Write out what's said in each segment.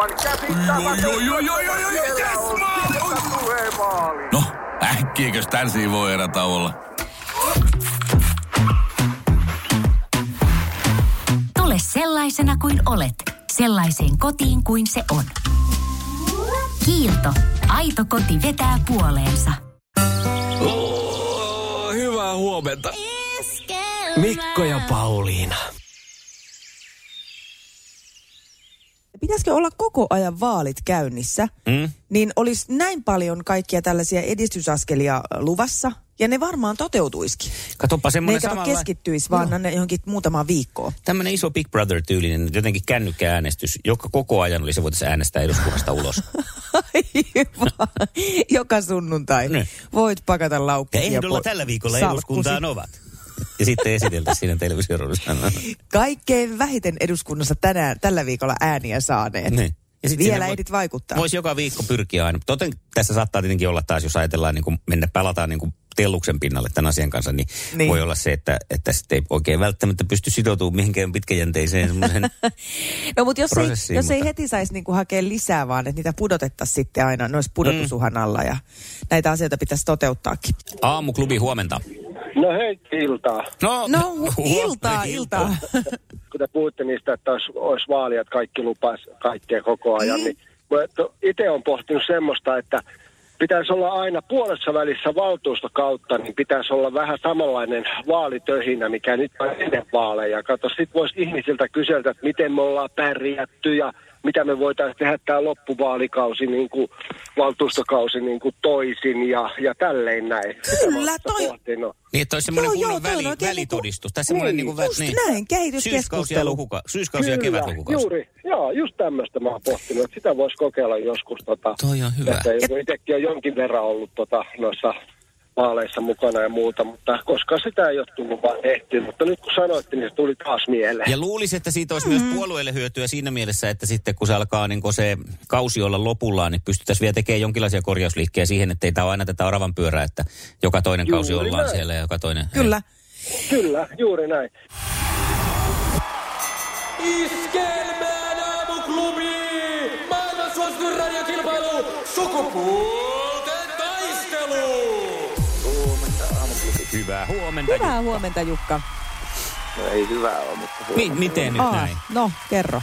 aivan käsittämätöntä. No, äkkiäkös tän voi erä olla? Tule sellaisena kuin olet, sellaiseen kotiin kuin se on. Kiilto. Aito koti vetää puoleensa. Oh, hyvää huomenta. Mikko ja Pauliina. Pitäisikö olla koko ajan vaalit käynnissä, mm. niin olisi näin paljon kaikkia tällaisia edistysaskelia luvassa, ja ne varmaan toteutuisikin. Katoppa Ne semmoinen kato samalla... keskittyisi, vaan no. ne johonkin muutamaan viikkoon. Tämmöinen iso Big Brother-tyylinen jotenkin kännykkääänestys, joka koko ajan oli se voitaisiin äänestää eduskunnasta ulos. Joka sunnuntai. Ne. Voit pakata laukkuja. Ja ehdolla tällä viikolla salkkusi. eduskuntaan ovat. Ja sitten esiteltäisiin siinä televisioruudessa. Kaikkein vähiten eduskunnassa tänään, tällä viikolla ääniä saaneet. Niin. Ja sit Vielä voi- ehdit vaikuttaa. Voisi joka viikko pyrkiä aina. Toten tässä saattaa tietenkin olla taas, jos ajatellaan niin kuin mennä pelataan niin kuin telluksen pinnalle tämän asian kanssa, niin, Niin. niin. voi olla se, että, että sitten ei oikein välttämättä pysty sitoutumaan mihinkään pitkäjänteiseen semmoisen No mutta jos, ei, jos ei mutta- heti saisi niinku hakea lisää, vaan että niitä pudotettaisiin sitten aina, ne olisi pudotusuhan alla ja näitä asioita pitäisi toteuttaakin. Aamuklubi huomenta. No hei, iltaa. No, No iltaa, iltaa. Kun te puhutte niistä, että olisi, olisi vaalia, että kaikki lupas kaikkea koko ajan, niin itse olen pohtinut semmoista, että pitäisi olla aina puolessa välissä valtuustokautta, niin pitäisi olla vähän samanlainen vaalitöhinä, mikä nyt on ennen vaaleja. Kato, sit voisi ihmisiltä kyseltä, että miten me ollaan pärjätty ja mitä me voitaisiin tehdä tämä loppuvaalikausi, niin kuin valtuustokausi niin kuin toisin ja, ja tälleen näin. Kyllä, toi- pohtinut. Niin, että olisi semmoinen Joo, joo, kunnon toi on väli, oikein välitodistus. Tai semmoinen Niin, niin, kuin, just näin, kehityskeskustelu. Syyskausi ja, lukuka, syyskausi ja kevätlukukausi. Juuri, joo, just tämmöistä mä oon pohtinut, että sitä voisi kokeilla joskus. Tota, Toi on hyvä. Että itsekin on jonkin verran ollut tota, noissa vaaleissa mukana ja muuta, mutta koska sitä ei ole tullut vaan tehty. Mutta nyt kun sanoitte, niin se tuli taas mieleen. Ja luulisi, että siitä olisi myös puolueelle hyötyä siinä mielessä, että sitten kun se alkaa niin kun se kausi olla lopullaan, niin pystyttäisiin vielä tekemään jonkinlaisia korjausliikkejä siihen, että ei tämä ole aina tätä oravan pyörää, että joka toinen kausi Juuri ollaan näin. siellä ja joka toinen... Kyllä. Kyllä, juuri näin. Iskelmään aamuklubi! Maailman suosituin radiokilpailu! Sukupuolten Hyvää huomenta. Hyvää huomenta Jukka. No ei hyvä ole, mutta Mi- huomenna. miten nyt Aa, näin? no, kerro.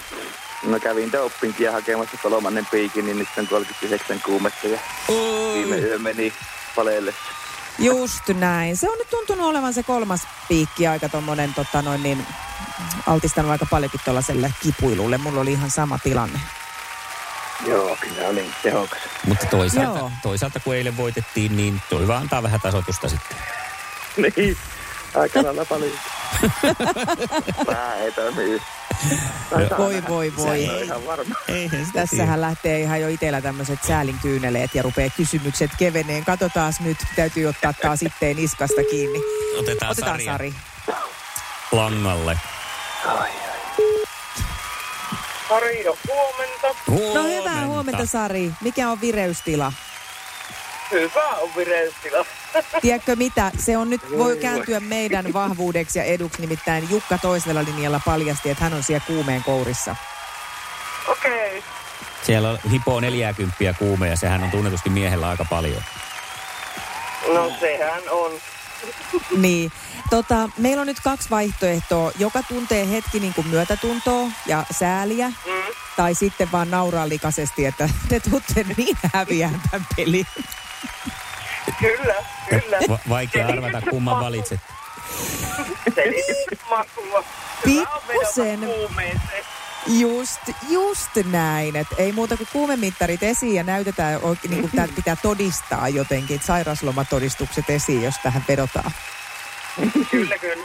No kävin dopingia hakemassa kolmannen piikin, niin nyt on 39 kuumetta ja viime yö meni paleelle. Just näin. Se on nyt tuntunut olevan se kolmas piikki aika tommonen tota noin niin altistanut aika paljonkin tuollaiselle kipuilulle. Mulla oli ihan sama tilanne. Joo, kyllä on niin tehokas. Mutta toisaalta, Joo. toisaalta kun eilen voitettiin, niin toi vaan antaa vähän tasoitusta sitten. niin, aika lailla paljon. Toimi yhtään. Voi, voi, voi. Tässähän lähtee ihan jo itsellä tämmöiset säälin kyyneleet ja rupeaa kysymykset keveneen. Katsotaan nyt, täytyy ottaa taas sitten niskasta kiinni. Otetaan, Otetaan sarja Sari. langalle. Ari, huomenta. Huomenta. No hyvää huomenta Sari. Mikä on vireystila? Hyvä on vireystila. Tiedätkö mitä? Se on nyt, voi kääntyä meidän vahvuudeksi ja eduksi. Nimittäin Jukka toisella linjalla paljasti, että hän on siellä kuumeen kourissa. Okei. Okay. Siellä on hipoo 40 kuume ja sehän on tunnetusti miehellä aika paljon. No sehän on. Niin. Tota, meillä on nyt kaksi vaihtoehtoa. Joka tuntee hetki niin kuin myötätuntoa ja sääliä. Mm. Tai sitten vaan nauraa likaisesti, että te tutte niin häviään tämän pelin. Kyllä, kyllä. Va- vaikea arvata, kumman valitset. Makua. Pikkusen. Just, just näin. Et ei muuta kuin kuumemittarit esiin ja näytetään, oikein, niin kuin pitää todistaa jotenkin, että sairauslomatodistukset esiin, jos tähän vedotaan. Kyllä, kyllä.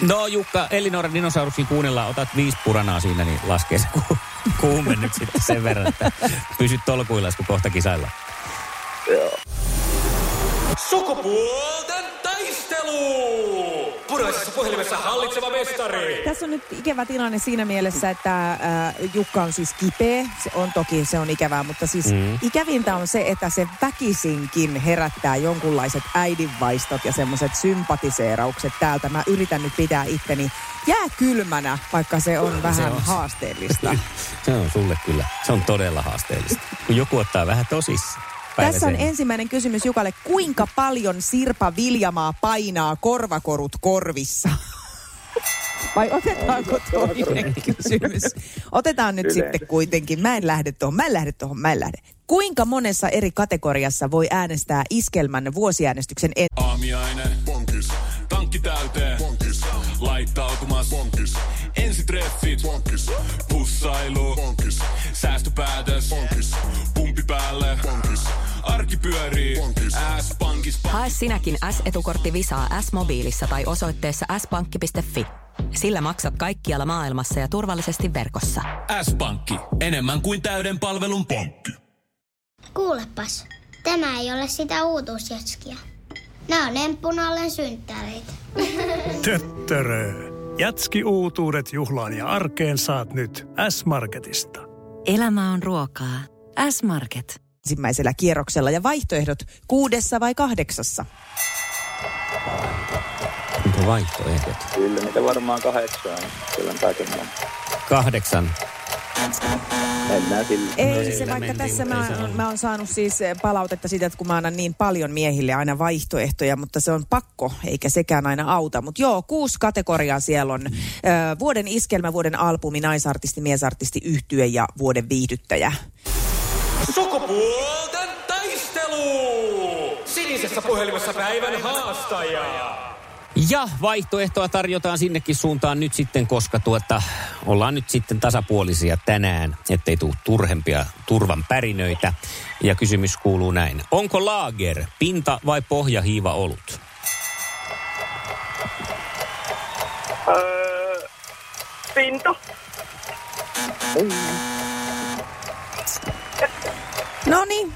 No Jukka, Elinora Dinosauruksin kuunnellaan, otat viisi puranaa siinä, niin laskee se ku- kuume nyt sitten sen verran, että pysyt tolkuillaan, kun kohta kisaillaan. Joo. Sukupuolten taistelu! punaisessa puhelimessa hallitseva mestari. Tässä on nyt ikävä tilanne siinä mielessä, että äh, Jukka on siis kipeä. Se on toki, se on ikävää, mutta siis mm. ikävintä on se, että se väkisinkin herättää jonkunlaiset äidinvaistot ja semmoiset sympatiseeraukset täältä. Mä yritän nyt pitää itteni jää kylmänä, vaikka se on vähän Se on. haasteellista. Se on sulle kyllä. Se on todella haasteellista. Kun joku ottaa vähän tosissaan. Tässä on ensimmäinen kysymys Jukalle. Kuinka paljon Sirpa Viljamaa painaa korvakorut korvissa? Vai otetaanko toinen kysymys? Otetaan nyt Yleensä. sitten kuitenkin. Mä en lähde tuohon, mä en lähde tuohon, mä en lähde. Kuinka monessa eri kategoriassa voi äänestää iskelmän vuosiäänestyksen en- Aamiainen. Bonkis. Tankki täyteen. Bonkis. Laittautumas. Bonkis. Ensitreffit. Bonkis. Pussailu. Bonkis. Säästöpäätös. Bonkis. Pumpi päälle. Bonkis. Arki pyörii. S-pankis. Hae sinäkin S-etukortti Visaa S-mobiilissa tai osoitteessa s-pankki.fi. Sillä maksat kaikkialla maailmassa ja turvallisesti verkossa. S-pankki. Enemmän kuin täyden palvelun pankki. Kuulepas, tämä ei ole sitä uutuusjatskia. Nämä on emppunallen synttäreitä. Töttörö. Jatski-uutuudet juhlaan ja arkeen saat nyt S-Marketista. Elämä on ruokaa. S-Market. Ensimmäisellä kierroksella ja vaihtoehdot kuudessa vai kahdeksassa? Onko vaihtoehdot? Kyllä niitä varmaan kahdeksan. Kyllä on. Kahdeksan. Mennään sillä. Ei No se, sillä vaikka mentiin, tässä mä, se mä oon saanut siis eh, palautetta siitä, että kun mä annan niin paljon miehille aina vaihtoehtoja, mutta se on pakko, eikä sekään aina auta. Mutta joo, kuusi kategoriaa siellä on. Ö, vuoden iskelmä, vuoden albumi, naisartisti, miesartisti, yhtye ja vuoden viihdyttäjä. Sukupuolten taistelu! Sinisessä puhelimessa päivän haastaja. Ja vaihtoehtoa tarjotaan sinnekin suuntaan nyt sitten, koska tuota, ollaan nyt sitten tasapuolisia tänään, ettei tule turhempia turvan pärinöitä. Ja kysymys kuuluu näin. Onko laager pinta- vai pohjahiiva olut? Öö, pinta. No niin.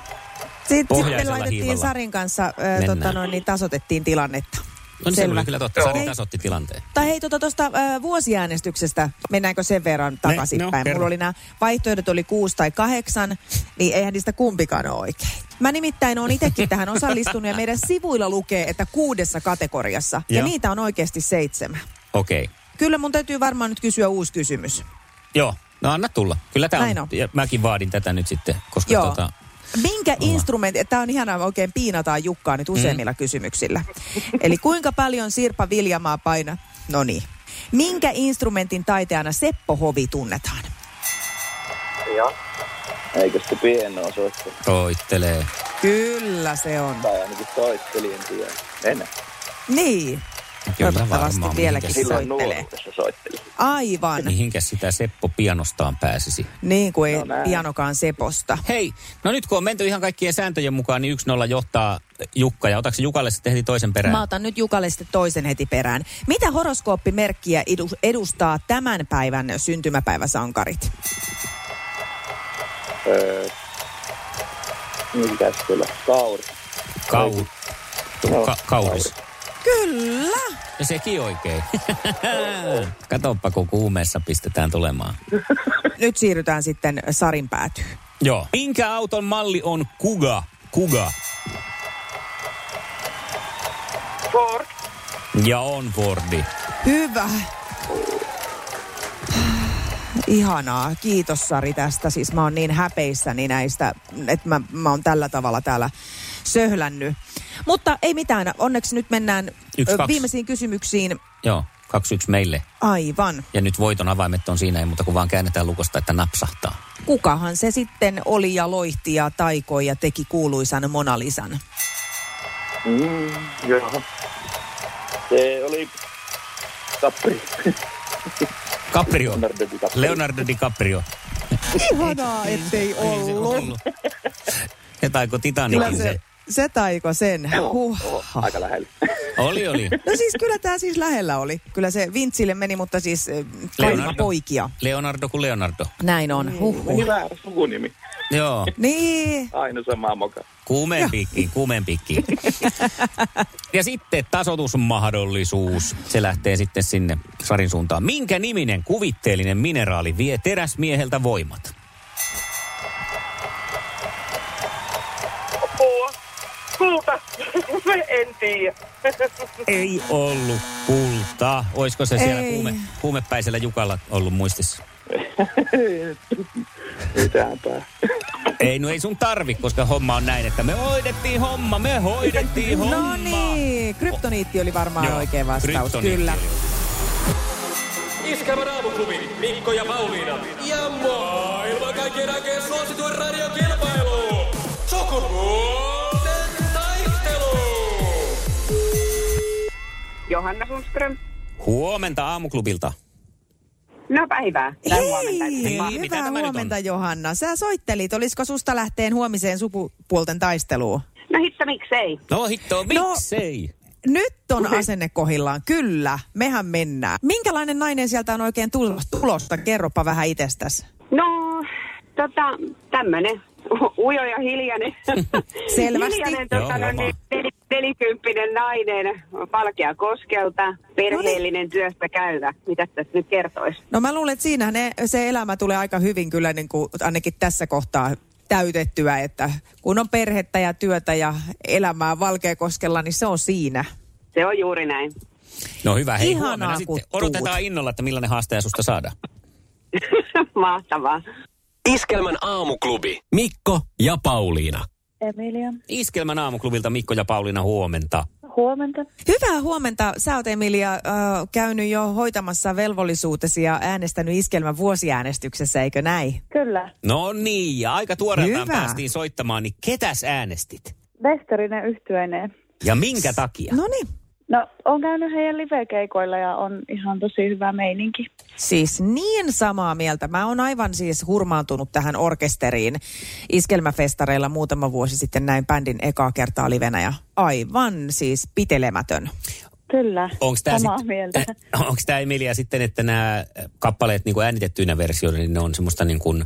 Sitten, sitten laitettiin hiivalla. Sarin kanssa, Mennään. tota noin, niin tasotettiin tilannetta. No niin, se Selvä. oli kyllä totta. Sari tasotti tilanteen. Tai hei, tuosta tota, ö, vuosiäänestyksestä, mennäänkö sen verran takaisinpäin? no. Mulla oli nämä vaihtoehdot oli kuusi tai kahdeksan, niin eihän niistä kumpikaan ole oikein. Mä nimittäin olen itsekin tähän osallistunut ja meidän sivuilla lukee, että kuudessa kategoriassa. Ja Joo. niitä on oikeasti seitsemän. Okei. Okay. Kyllä mun täytyy varmaan nyt kysyä uusi kysymys. Joo, no anna tulla. Kyllä tämä on. on. Ja mäkin vaadin tätä nyt sitten, koska Joo. tota, Minkä instrumentti, tämä on ihanaa, oikein piinataan Jukkaa nyt useimmilla mm. kysymyksillä. Eli kuinka paljon Sirpa Viljamaa paina? No niin. Minkä instrumentin taiteana Seppo Hovi tunnetaan? Joo. Eikö se pienoa soittaa? toittelee. Kyllä se on. Tai ainakin soitteli, en tiedä. En. Niin. Kyllä Toivottavasti varmaan. vieläkin Mihinkäs, Silloin soittelee. Aivan. mihinkäs sitä Seppo pianostaan pääsisi? Niin kuin ei No näin. pianokaan Seposta. Hei, no nyt kun on menty ihan kaikkien sääntöjen mukaan, niin 1-0 johtaa Jukka. Ja otatko Jukalle sitten heti toisen perään? Mä otan nyt Jukalle sitten toisen heti perään. Mitä horoskooppimerkkiä edu- edustaa tämän päivän syntymäpäiväsankarit? Öö, mikäs kyllä? Kauri. Kau... Joo, Ka- kauris. Kyllä. Ja sekin oikein. Katoppa, kun kuumeessa pistetään tulemaan. Nyt siirrytään sitten Sarin päätyyn. Joo. Minkä auton malli on Kuga? Kuga. Ford. Ja on Fordi. Hyvä. Ihanaa. Kiitos Sari tästä. Siis mä oon niin häpeissäni näistä, että mä, mä oon tällä tavalla täällä söhlännyt. Mutta ei mitään. Onneksi nyt mennään Yksi, ö, kaksi. viimeisiin kysymyksiin. Joo, 2-1 meille. Aivan. Ja nyt voiton avaimet on siinä, ei muuta kuin vaan käännetään lukosta, että napsahtaa. Kukahan se sitten oli ja loihti ja taikoi ja teki kuuluisan Mona Lisan? Mm, joo. Se oli Capri. Caprio. Leonardo DiCaprio. Leonardo DiCaprio. Ihanaa, ettei Ei se ollut. Ja taiko Titanikin se, se. Se taiko sen. Huh. Oho, aika lähellä. Oli, oli. No siis kyllä tämä siis lähellä oli. Kyllä se Vintsille meni, mutta siis kaima Leonardo. poikia. Leonardo kuin Leonardo. Näin on. Huh, huh. Meni väärä sukunimi. Joo. Niin. Aina sama moka. Kuumeen kuumeen pikkiin. ja sitten tasotusmahdollisuus. Se lähtee sitten sinne Sarin suuntaan. Minkä niminen kuvitteellinen mineraali vie teräsmieheltä voimat? Kulta. en tiedä. Ei ollut kulta. Olisiko se siellä Ei. kuume, kuumepäisellä Jukalla ollut muistissa? Mitäänpä. Ei, no ei sun tarvi, koska homma on näin, että me hoidettiin homma, me hoidettiin homma. No niin, kryptoniitti oli varmaan Joo, oikea vastaus. Kyllä. oli. Iskelmän aamuklubi, Mikko ja Pauliina. Ja maailman kaikkien aikeen suosituen radiokilpailu. Sukupuolten Johanna Sundström. Huomenta aamuklubilta. No päivää. Tai huomenta. Hei, mitä hyvää huomenta Johanna. Sä soittelit, olisiko susta lähteen huomiseen sukupuolten taisteluun? No hitto, miksei? No hitto, No. miksei? Nyt on asenne kohillaan, kyllä. Mehän mennään. Minkälainen nainen sieltä on oikein tulos- tulosta? Kerropa vähän itsestäsi. No, tota, tämmönen ujo ja hiljainen. Selvästi. hiljainen, tota, no, niin, nel- nelikymppinen nainen, Palkea Koskelta, perheellinen työstä käyvä. Mitä tässä nyt kertoisi? No mä luulen, että siinä ne, se elämä tulee aika hyvin kyllä niin kuin ainakin tässä kohtaa täytettyä, että kun on perhettä ja työtä ja elämää Valkeakoskella, niin se on siinä. Se on juuri näin. No hyvä, hei Ihanaa, huomenna sitten. Odotetaan tuut. innolla, että millainen haastaja susta saadaan. Mahtavaa. Iskelmän aamuklubi, Mikko ja Pauliina. Emilia. Iskelmän aamuklubilta Mikko ja Pauliina huomenta. Huomenta. Hyvää huomenta. Sä oot Emilia äh, käynyt jo hoitamassa velvollisuutesi ja äänestänyt iskelmän vuosiäänestyksessä, eikö näin? Kyllä. No niin, ja aika tuoreeltaan Hyvä. päästiin soittamaan, niin ketäs äänestit? Westerinen yhtyeineen. Ja minkä takia? No niin. No, on käynyt heidän live-keikoilla ja on ihan tosi hyvä meininki. Siis niin samaa mieltä. Mä oon aivan siis hurmaantunut tähän orkesteriin. Iskelmäfestareilla muutama vuosi sitten näin bändin ekaa kertaa livenä ja aivan siis pitelemätön. Kyllä. Onko tämä Samaa sit, mieltä. eh, onks tää Emilia sitten, että nämä kappaleet niin äänitettyinä versioina, niin ne on semmoista niin kuin,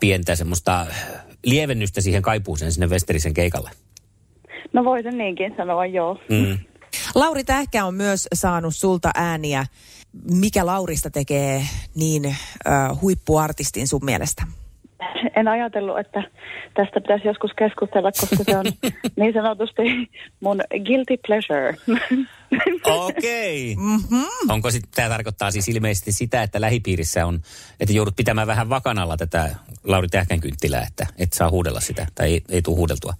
pientä semmoista lievennystä siihen kaipuuseen sinne Westerisen keikalle? No voisin niinkin sanoa, joo. Mm. Lauri Tähkä on myös saanut sulta ääniä. Mikä Laurista tekee niin äh, huippuartistin sun mielestä? En ajatellut, että tästä pitäisi joskus keskustella, koska se on niin sanotusti mun guilty pleasure. Okei. Okay. Mm-hmm. Onko sitten, tämä tarkoittaa siis ilmeisesti sitä, että lähipiirissä on, että joudut pitämään vähän vakanalla tätä Lauri Tähkän kynttilää, että et saa huudella sitä, tai ei, ei tule huudeltua.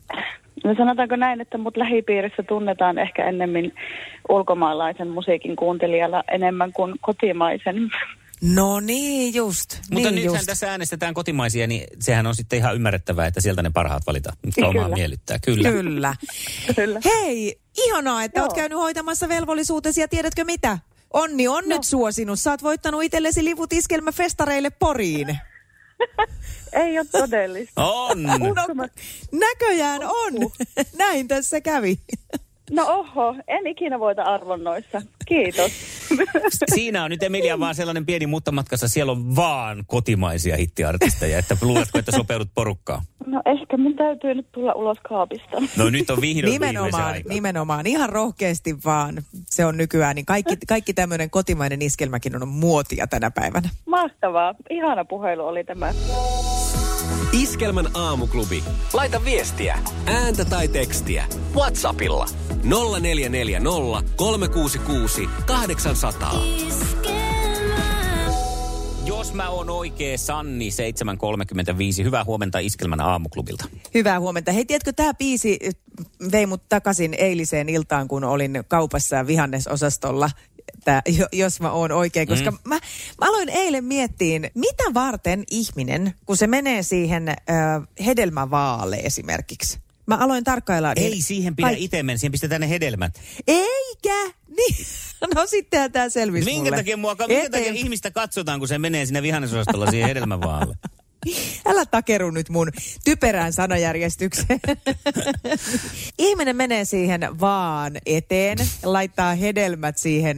No sanotaanko näin, että mut lähipiirissä tunnetaan ehkä ennemmin ulkomaalaisen musiikin kuuntelijalla enemmän kuin kotimaisen. No niin just. Mutta niin nythän just. tässä äänestetään kotimaisia, niin sehän on sitten ihan ymmärrettävää, että sieltä ne parhaat valitaan, mitkä omaa Kyllä. miellyttää. Kyllä. Kyllä. Kyllä. Hei, ihanaa, että Joo. oot käynyt hoitamassa velvollisuutesi ja tiedätkö mitä? Onni on no. nyt suosinut. Sä oot voittanut itsellesi liput iskelmäfestareille Poriin. Ei ole todellista. On. No, näköjään on. Näin tässä kävi. No oho, en ikinä voita arvonnoissa. Kiitos. Siinä on nyt Emilia vaan sellainen pieni muttamatkassa. Siellä on vaan kotimaisia hittiartisteja, että luuletko, että sopeudut porukkaan? No ehkä mun täytyy nyt tulla ulos kaapista. No nyt on vihdoin Nimenomaan, aika. nimenomaan. Ihan rohkeasti vaan. Se on nykyään, niin kaikki, kaikki tämmöinen kotimainen iskelmäkin on muotia tänä päivänä. Mahtavaa. Ihana puhelu oli tämä. Iskelmän aamuklubi. Laita viestiä, ääntä tai tekstiä. Whatsappilla 0440 366 800. Jos mä oon oikee, Sanni 735. Hyvää huomenta Iskelmän aamuklubilta. Hyvää huomenta. Hei, tiedätkö, tämä biisi vei mut takaisin eiliseen iltaan, kun olin kaupassa vihannesosastolla. Tää, jo- jos mä oon oikein, koska Mm. mä, mä aloin eilen miettiin, mitä varten ihminen, kun se menee siihen äh, hedelmävaalle esimerkiksi. Mä aloin tarkkailla. niin Ei siihen pidä Ai- itse mennä, siihen pistetään ne hedelmät. Eikä! Niin. No sittenhän tämä selvisi Minkä mulle. takia, mua, minkä takia ihmistä katsotaan, kun se menee sinne vihannesosastolla siihen hedelmävaalle? Älä takeru nyt mun typerään sanajärjestykseen. Ihminen menee siihen vaan eteen, laittaa hedelmät siihen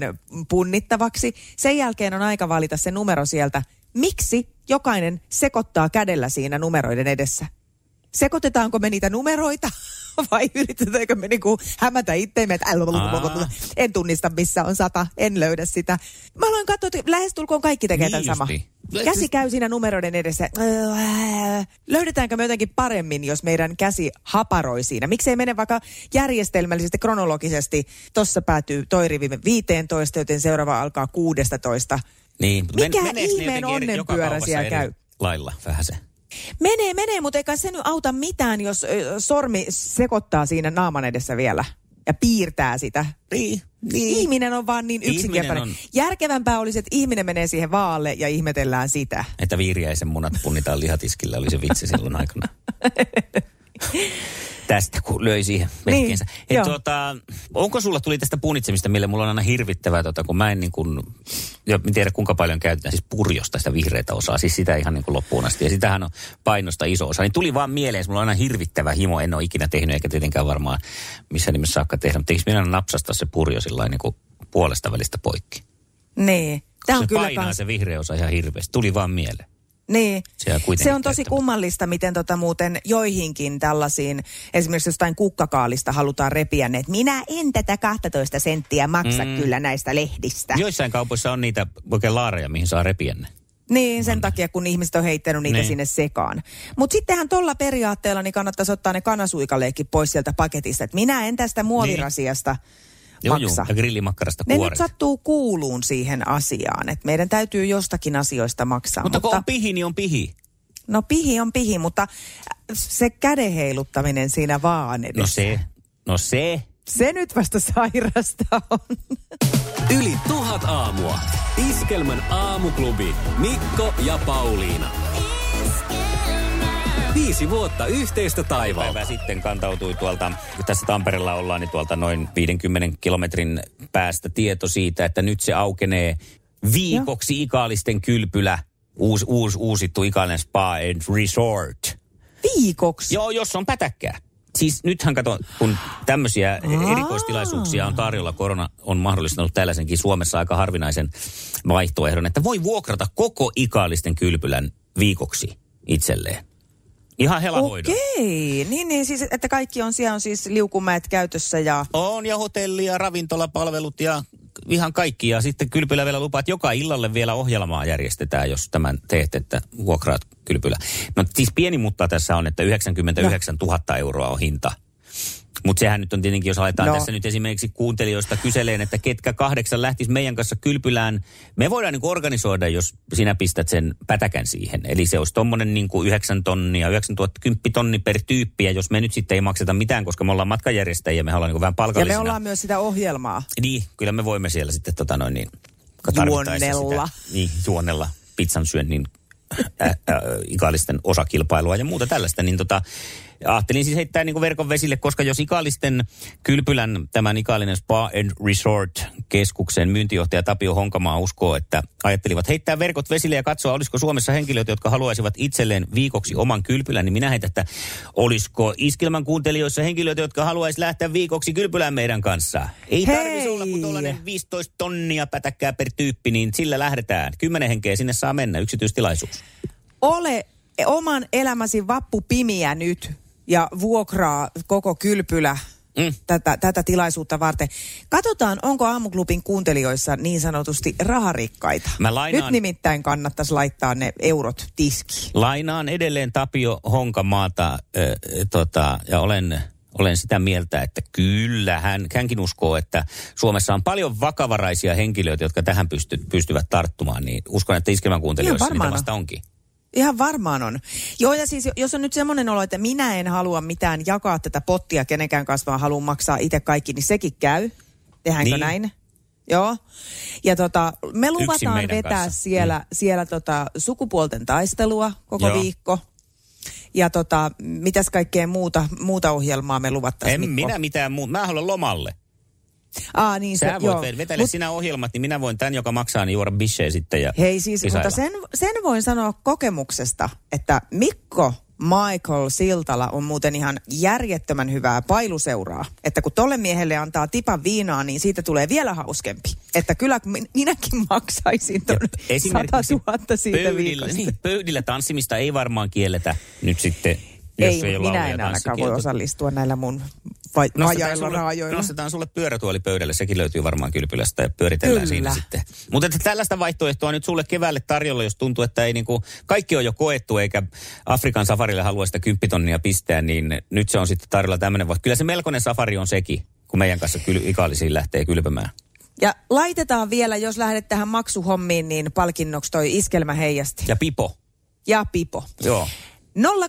punnittavaksi. Sen jälkeen on aika valita se numero sieltä miksi jokainen sekoittaa kädellä siinä numeroiden edessä? Sekoitetaanko me niitä numeroita vai yritetäänkö me niinku hämätä itteemme, että en tunnista missä on sata, en löydä sitä. Mä aloin katsoa, että lähestulkoon kaikki tekee Niin tämän sama. justi. Käsi käy siinä numeroiden edessä. Löydetäänkö me jotenkin paremmin, jos meidän käsi haparoi siinä? Miksei mene vaikka järjestelmällisesti, kronologisesti. Tossa päätyy toi rivi 15, joten seuraava alkaa 16. Niin, Mikä ne ihmeen onnenpyörä siellä eri käy? Lailla vähän se. Menee, menee, mutta eikä se nyt auta mitään, jos sormi sekoittaa siinä naaman edessä vielä ja piirtää sitä. Niin, niin. Ihminen on vaan niin yksinkertainen. on- Järkevämpää olisi, että ihminen menee siihen vaalle ja ihmetellään sitä. Että viiriäisen munat punnitaan lihatiskillä, oli se vitsi silloin aikana. Tästä kun löi siihen. Niin, joo. tuota, onko sulla tuli tästä punnitsemista, millä mulla on aina hirvittävää, tota, kun mä en niin kuin, ja en tiedä kuinka paljon käytetään siis purjosta sitä vihreätä osaa, siis sitä ihan niin kuin loppuun asti. Ja sitähän on painosta iso osa. Niin tuli vaan mieleen, mulla on aina hirvittävä himo, en ole ikinä tehnyt, eikä tietenkään varmaan missä nimessä saakka tehdä. Mutta eikö minä napsasta se purjo sillä niin kuin puolesta välistä poikki? Niin. Tämä on se kyllä painaa kans, se vihreä osa ihan hirveästi. Tuli vaan mieleen. Niin. Se on tosi kummallista, miten tota muuten joihinkin tällaisiin, esimerkiksi jostain kukkakaalista halutaan repiä ne, että minä en tätä 12 senttiä maksa Mm. mm. kyllä näistä lehdistä. Joissain kaupoissa on niitä oikein laareja, mihin saa repiä ne. Niin, sen takia, kun ihmiset on heittänyt niitä Niin. niin. sinne sekaan. Mutta sittenhän tuolla periaatteella niin kannattaisi ottaa ne kanasuikaleekki pois sieltä paketista. Että minä en tästä muovirasiasta Joo, joo, maksa. ja grillimakkarasta Ne nyt kuoret. sattuu kuuluun siihen asiaan, että meidän täytyy jostakin asioista maksaa. Mutta kun on pihi, niin on pihi. No pihi on pihi, mutta se käden heiluttaminen siinä vaan edessä. No se, no se. Se nyt vasta sairasta on. Yli tuhat aamua. Iskelmän aamuklubi. Mikko ja Pauliina. Viisi vuotta yhteistä taivalta. Päivää sitten kantautui tuolta, kun tässä Tampereella ollaan, niin tuolta noin 50 kilometrin päästä tieto siitä, että nyt se aukenee viikoksi Ikaalisten kylpylä. Uusi, uusi, uusittu Ikaalinen Spa and Resort. Viikoksi? Joo, jos on pätäkkää. Siis nythän kato, kun tämmöisiä erikoistilaisuuksia on tarjolla, korona on mahdollistanut tällaisenkin Suomessa aika harvinaisen vaihtoehdon, että voi vuokrata koko Ikaalisten kylpylän viikoksi itselleen. Ihan helahoidon. Okei, niin, niin siis, että kaikki on siellä on siis liukumäet käytössä ja... On ja hotelli ja ravintolapalvelut ja ihan kaikki. Ja sitten kylpylä vielä lupaa, että joka illalle vielä ohjelmaa järjestetään, jos tämän teet, että vuokraat kylpylä. No siis pieni mutta tässä on, että 99 000 euroa on hinta. Mutta sehän nyt on tietenkin, jos aletaan no. Tässä nyt esimerkiksi kuuntelijoista kyseleen, että ketkä kahdeksan lähtis meidän kanssa kylpylään. Me voidaan niin organisoida, jos sinä pistät sen pätäkän siihen. Eli se olisi tuommoinen niin 9 tonnia, 9000, tonni per tyyppi. Ja jos me nyt sitten ei makseta mitään, koska me ollaan matkanjärjestäjiä, me ollaan niin vähän Ja palkallisina. me ollaan myös sitä ohjelmaa. Niin, kyllä me voimme siellä sitten tota noin niin... Juonnella. Sitä, niin, juonnella pizzan syönnin ä, ä, ikaalisten osakilpailua ja muuta tällaista, niin tota, ajattelin siis heittää niin kuin verkon vesille, koska jos Ikaalisten kylpylän, tämän Ikaalinen Spa and Resort keskuksen myyntijohtaja Tapio Honkamaa uskoo, että ajattelivat heittää verkot vesille ja katsoa, olisiko Suomessa henkilöitä, jotka haluaisivat itselleen viikoksi oman kylpylän, niin minä heitän, että olisiko Iskelman kuuntelijoissa henkilöitä, jotka haluaisi lähteä viikoksi kylpylään meidän kanssa. Ei tarvitsisi olla kuin tuollainen 15 tonnia pätäkkää per tyyppi, niin sillä lähdetään. Kymmenen henkeä sinne saa mennä, yksityistilaisuus. Ole oman elämäsi vappupimiä nyt ja vuokraa koko kylpylä mm. tätä, tätä tilaisuutta varten. Katsotaan, onko aamuklubin kuuntelijoissa niin sanotusti raharikkaita. Mä lainaan- Nyt nimittäin kannattaisi laittaa ne eurot tiskiin. Lainaan edelleen Tapio Honkamaata äh, tota, ja olen, olen sitä mieltä, että kyllä hän, hänkin uskoo, että Suomessa on paljon vakavaraisia henkilöitä, jotka tähän pysty, pystyvät tarttumaan. Niin uskon, että iskelmän kuuntelijoissa Ihan niitä vasta onkin. Ihan varmaan on. Joo, ja siis jos on nyt semmoinen olo, että minä en halua mitään jakaa tätä pottia kenenkään kanssa, vaan haluan maksaa itse kaikki, niin sekin käy. Tehdäänkö Niin. näin? Joo. Ja tota, me luvataan vetää kanssa. siellä, mm. siellä tota, sukupuolten taistelua koko Joo. viikko. Ja tota, mitäs kaikkea muuta, muuta ohjelmaa me luvattaisiin, En Mikko? minä mitään muuta. Mä haluan lomalle. Aa, niin Sä se, voit joo. vetellä Mut- sinä ohjelmat, niin minä voin tämän, joka maksaa, niin juoda bishejä sitten ja Hei siis, kisailla. mutta sen, sen voin sanoa kokemuksesta, että Mikko Michael Siltala on muuten ihan järjettömän hyvää pailuseuraa. Että kun tolle miehelle antaa tipan viinaa, niin siitä tulee vielä hauskempi. Että kyllä minäkin maksaisin ton 100 000 siitä pöydillä, viikosta. niin, pöydillä tanssimista ei varmaan kielletä nyt sitten, jos Ei, ei, minä en ainakaan voi osallistua näillä mun vai- vajailla sulle, raajoilla. nostetaan sulle pyörätuoli pöydälle, sekin löytyy varmaan kylpylästä ja pyöritellään Kyllä. siinä sitten. Mutta että tällaista vaihtoehtoa nyt sulle keväälle tarjolla, jos tuntuu, että ei niinku, kaikki on jo koettu eikä Afrikan safarille halua sitä kymppitonnia pistää, niin nyt se on sitten tarjolla tämmöinen. Kyllä se melkoinen safari on sekin, kun meidän kanssa kyl, ikaalisiin lähtee kylpemään. Ja laitetaan vielä, jos lähdet tähän maksuhommiin, niin palkinnoksi toi iskelmäheijasti. Ja pipo. Ja pipo. Joo.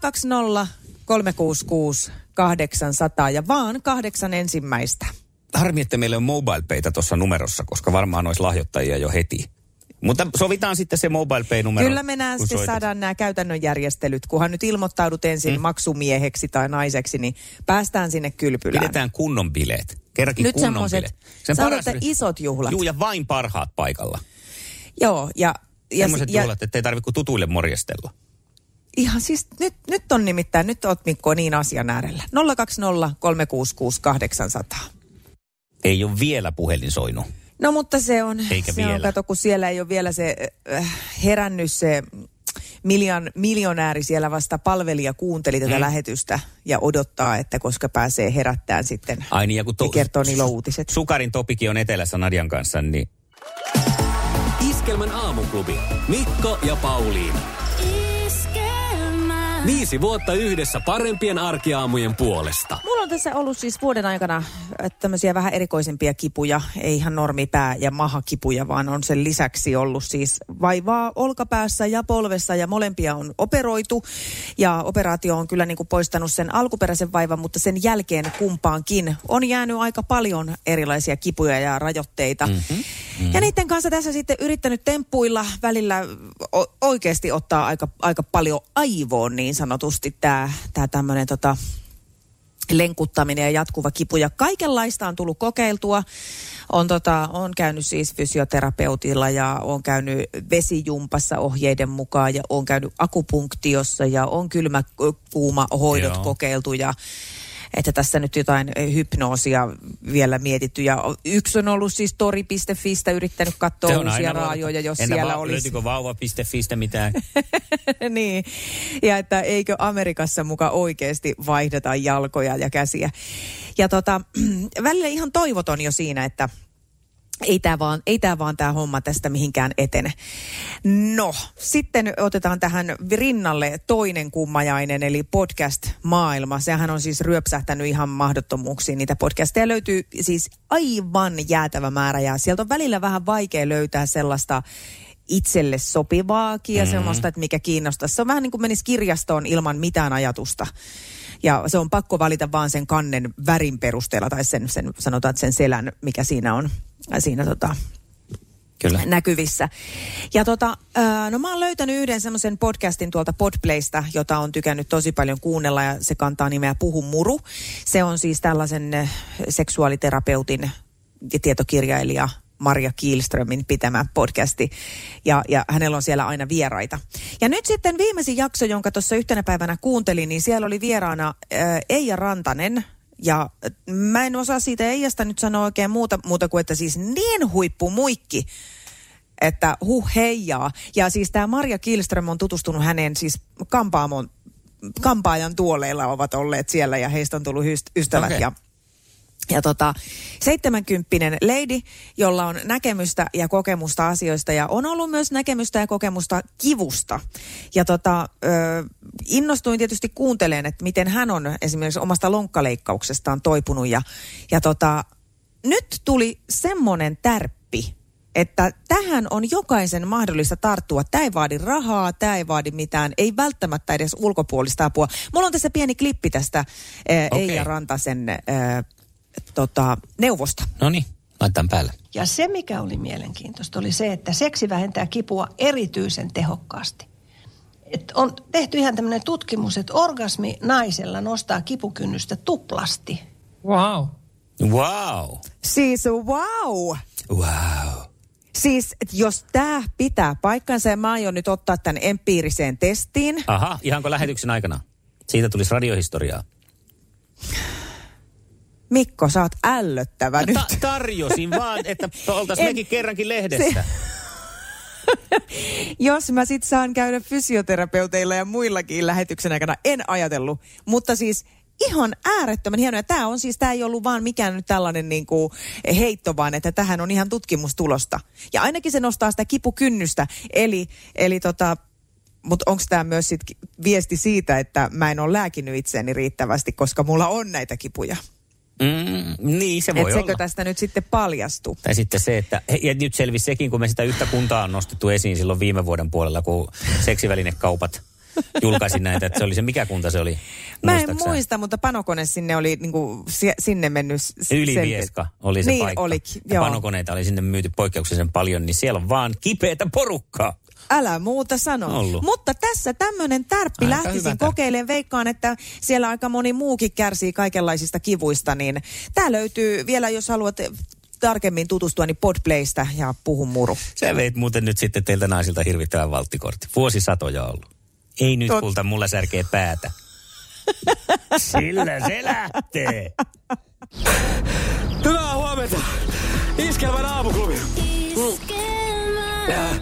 020 366 800 ja vaan kahdeksan ensimmäistä. Harmi, että meillä on mobile paytä tuossa numerossa, koska varmaan olisi lahjoittajia jo heti. Mutta sovitaan sitten se mobile pay-numero. Kyllä me nää sitten saadaan nämä käytännön järjestelyt. Kunhan nyt ilmoittaudut ensin mm. maksumieheksi tai naiseksi, niin päästään sinne kylpylään. Pidetään kunnon bileet. Kerrankin Nyt kunnon semmoiset, bileet. sanotaan, että isot juhlat. Juu, ja vain parhaat paikalla. Joo, ja, ja, Semmoiset ja juhlat, ettei tarvitse kuin tutuille morjestella. Ihan siis nyt, nyt on nimittäin, nyt oot Mikko niin asian äärellä. 020 366 800. Ei ole vielä puhelin soinut. No mutta se on, Eikä se on vielä. kato, kun siellä ei ole vielä se äh, herännyt se miljon, miljonääri siellä vasta palvelija kuunteli tätä Mm. lähetystä ja odottaa, että koska pääsee herättämään sitten Ai niin, ja kun ja kertoo ilouutiset. Sukarin Topikin on etelässä Nadian kanssa, niin Iskelmän aamuklubi. Mikko ja Pauliina. Viisi vuotta yhdessä parempien arkiaamujen puolesta. Mulla on tässä ollut siis vuoden aikana äh, tämmöisiä vähän erikoisempia kipuja, ei ihan normipää- ja mahakipuja, vaan on sen lisäksi ollut siis vaivaa olkapäässä ja polvessa ja molempia on operoitu. Ja operaatio on kyllä niin kuin poistanut sen alkuperäisen vaivan, mutta sen jälkeen kumpaankin on jäänyt aika paljon erilaisia kipuja ja rajoitteita. Mm-hmm. Mm. Ja niiden kanssa tässä sitten yrittänyt temppuilla välillä o- oikeasti ottaa aika, aika paljon aivoon niin sanotusti tämä tää tämmöinen tota, lenkuttaminen ja jatkuva kipu. Ja kaikenlaista on tullut kokeiltua. On, tota, on käynyt siis fysioterapeutilla ja on käynyt vesijumpassa ohjeiden mukaan ja on käynyt akupunktiossa ja on kylmä kuuma hoidot Joo. kokeiltu ja että tässä nyt jotain eh, hypnoosia vielä mietitty. Ja yksi on ollut siis tori.fistä yrittänyt katsoa uusia raajoja, jos Entä siellä va- olisi. Löytyykö vauva.fistä mitään? niin, ja että eikö Amerikassa muka oikeasti vaihdeta jalkoja ja käsiä. Ja tota, välillä ihan toivoton jo siinä, että ei tämä vaan, ei tää vaan tämä homma tästä mihinkään etene. No, sitten otetaan tähän rinnalle toinen kummajainen, eli podcast-maailma. Sehän on siis ryöpsähtänyt ihan mahdottomuuksiin. Niitä podcasteja löytyy siis aivan jäätävä määrä, ja sieltä on välillä vähän vaikea löytää sellaista itselle sopivaakin ja Mhm. semmoista, että mikä kiinnostaa. Se on vähän niin kuin menisi kirjastoon ilman mitään ajatusta. Ja se on pakko valita vaan sen kannen värin perusteella tai sen, sen sanotaan, että sen selän, mikä siinä on siinä tota, Kyllä. näkyvissä. Ja tota, ää, no mä oon löytänyt yhden semmoisen podcastin tuolta Podplaysta, jota on tykännyt tosi paljon kuunnella ja se kantaa nimeä Puhu Muru. Se on siis tällaisen eh, seksuaaliterapeutin ja tietokirjailija Maria Kielströmin pitämä podcasti. Ja, ja hänellä on siellä aina vieraita. Ja nyt sitten viimeisin jakso, jonka tuossa yhtenä päivänä kuuntelin, niin siellä oli vieraana äh, Eija Rantanen. Ja äh, mä en osaa siitä Eijasta nyt sanoa oikein muuta, muuta kuin, että siis niin huippumuikki, että huh heijaa. Ja siis tämä Maria Kielström on tutustunut häneen siis kampaamon, kampaajan tuoleilla ovat olleet siellä ja heistä on tullut ystävät Okei. ja ja tota, 70 lady, jolla on näkemystä ja kokemusta asioista ja on ollut myös näkemystä ja kokemusta kivusta. Ja tota, ö, innostuin tietysti kuuntelemaan, että miten hän on esimerkiksi omasta lonkkaleikkauksestaan toipunut. Ja, ja tota, nyt tuli semmoinen tärppi, että tähän on jokaisen mahdollista tarttua. Tämä ei vaadi rahaa, tämä ei vaadi mitään, ei välttämättä edes ulkopuolista apua. Mulla on tässä pieni klippi tästä Okei. Eija Rantasen tota, neuvosta. No niin, laitetaan päälle. Ja se, mikä oli mielenkiintoista, oli se, että seksi vähentää kipua erityisen tehokkaasti. Et on tehty ihan tämmöinen tutkimus, että orgasmi naisella nostaa kipukynnystä tuplasti. Wow. Wow. Siis wow! Wow. Siis jos tämä pitää paikkansa ja mä aion nyt ottaa tämän empiiriseen testiin. Aha, ihanko lähetyksen aikana? Siitä tulisi radiohistoriaa. Mikko, sä oot ällöttävä Ta- nyt. tarjosin vaan, että oltaisiin mekin kerrankin lehdessä. Se- Jos mä sit saan käydä fysioterapeuteilla ja muillakin lähetyksen aikana, en ajatellut. Mutta siis ihan äärettömän hienoa. Tämä on siis, tämä ei ollut vaan mikään nyt tällainen niin kuin heitto, vaan että tähän on ihan tutkimustulosta. Ja ainakin se nostaa sitä kipukynnystä. Eli, eli tota, mutta onko tämä myös sit viesti siitä, että mä en ole lääkinyt itseäni riittävästi, koska mulla on näitä kipuja? Mm, niin, se voi Et sekö olla. tästä nyt sitten paljastuu? Tai sitten se, että, ja nyt selvisi sekin, kun me sitä yhtä kuntaa on nostettu esiin silloin viime vuoden puolella, kun seksivälinekaupat julkaisi näitä, että se oli se, mikä kunta se oli? Mä en muista, mutta panokone sinne oli niinku, si- sinne mennyt. Ylivieska oli se niin, paikka. olikin, ja joo. panokoneita oli sinne myyty poikkeuksellisen paljon, niin siellä on vaan kipeätä porukkaa. Älä muuta sano. Ollut. Mutta tässä tämmöinen tärppi Aika lähtisin kokeilemaan. Veikkaan, että siellä aika moni muukin kärsii kaikenlaisista kivuista, niin tämä löytyy vielä, jos haluat tarkemmin tutustua, niin Podplaystä ja Puhu Muru. Sä veit muuten nyt sitten teiltä naisilta hirvittävän valttikortti. Vuosisatoja ollut. Ei nyt Tot- kulta, mulla särkee päätä. Sillä se lähtee. Hyvää huomenta. Iskelmän aamuklubi. Äh,